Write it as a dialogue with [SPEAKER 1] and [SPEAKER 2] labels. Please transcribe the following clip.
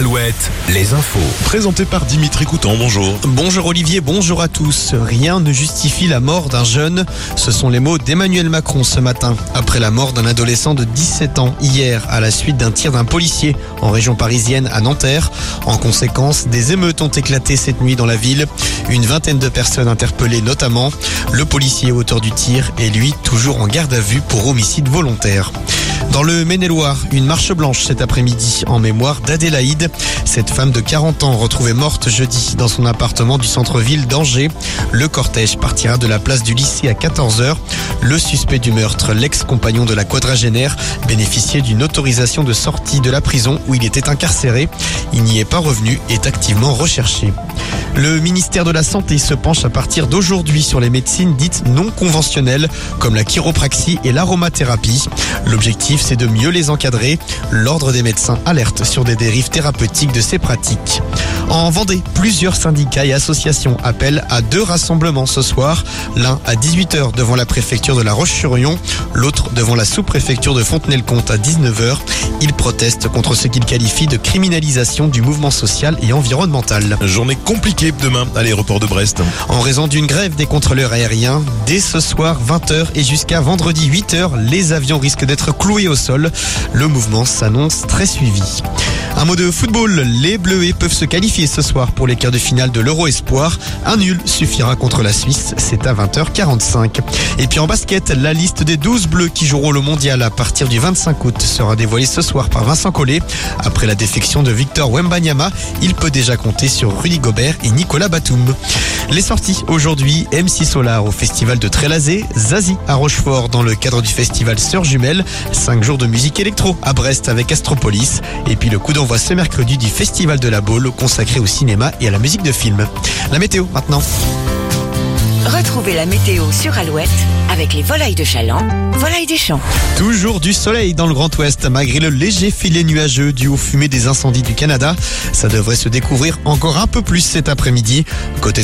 [SPEAKER 1] Alouette, les infos.
[SPEAKER 2] Présenté par Dimitri Coutan, bonjour.
[SPEAKER 3] Bonjour Olivier, bonjour à tous. Rien ne justifie la mort d'un jeune. Ce sont les mots d'Emmanuel Macron ce matin, après la mort d'un adolescent de 17 ans hier, à la suite d'un tir d'un policier en région parisienne à Nanterre. En conséquence, des émeutes ont éclaté cette nuit dans la ville. Une vingtaine de personnes interpellées notamment. Le policier auteur du tir est lui toujours en garde à vue pour homicide volontaire. Dans le Maine-et-Loire, une marche blanche cet après-midi en mémoire d'Adélaïde. Cette femme de 40 ans retrouvée morte jeudi dans son appartement du centre-ville d'Angers. Le cortège partira de la place du lycée à 14h. Le suspect du meurtre, l'ex-compagnon de la quadragénaire, bénéficiait d'une autorisation de sortie de la prison où il était incarcéré. Il n'y est pas revenu et est activement recherché. Le ministère de la Santé se penche à partir d'aujourd'hui sur les médecines dites non conventionnelles, comme la chiropraxie et l'aromathérapie. L'objectif, c'est de mieux les encadrer. L'Ordre des médecins alerte sur des dérives thérapeutiques de ces pratiques. En Vendée, plusieurs syndicats et associations appellent à deux rassemblements ce soir. L'un à 18h devant la préfecture de la Roche-sur-Yon, l'autre devant la sous-préfecture de Fontenay-le-Comte à 19h. Ils protestent contre ce qu'ils qualifient de criminalisation du mouvement social et environnemental.
[SPEAKER 2] Journée compliquée demain à l'aéroport de Brest.
[SPEAKER 3] En raison d'une grève des contrôleurs aériens, dès ce soir 20h et jusqu'à vendredi 8h, les avions risquent d'être cloués au sol. Le mouvement s'annonce très suivi. Un mot de football, les Bleuets peuvent se qualifier ce soir pour les quarts de finale de l'Euro Espoir. Un nul suffira contre la Suisse, c'est à 20h45. Et puis en basket, la liste des 12 Bleus qui joueront le mondial à partir du 25 août sera dévoilée ce soir par Vincent Collet. Après la défection de Victor Wembanyama, il peut déjà compter sur Rudy Gobert et Nicolas Batum. Les sorties aujourd'hui, MC Solar au festival de Trélazé, Zazie à Rochefort dans le cadre du festival Sœurs Jumelles, 5 jours de musique électro à Brest avec Astropolis, et puis le coup d'envoi ce mercredi du festival de la Baule consacré au cinéma et à la musique de film. La météo maintenant.
[SPEAKER 4] Retrouvez la météo sur Alouette avec les volailles de Chaland, volailles des champs.
[SPEAKER 3] Toujours du soleil dans le Grand Ouest, malgré le léger filet nuageux dû aux fumées des incendies du Canada. Ça devrait se découvrir encore un peu plus cet après-midi. Côté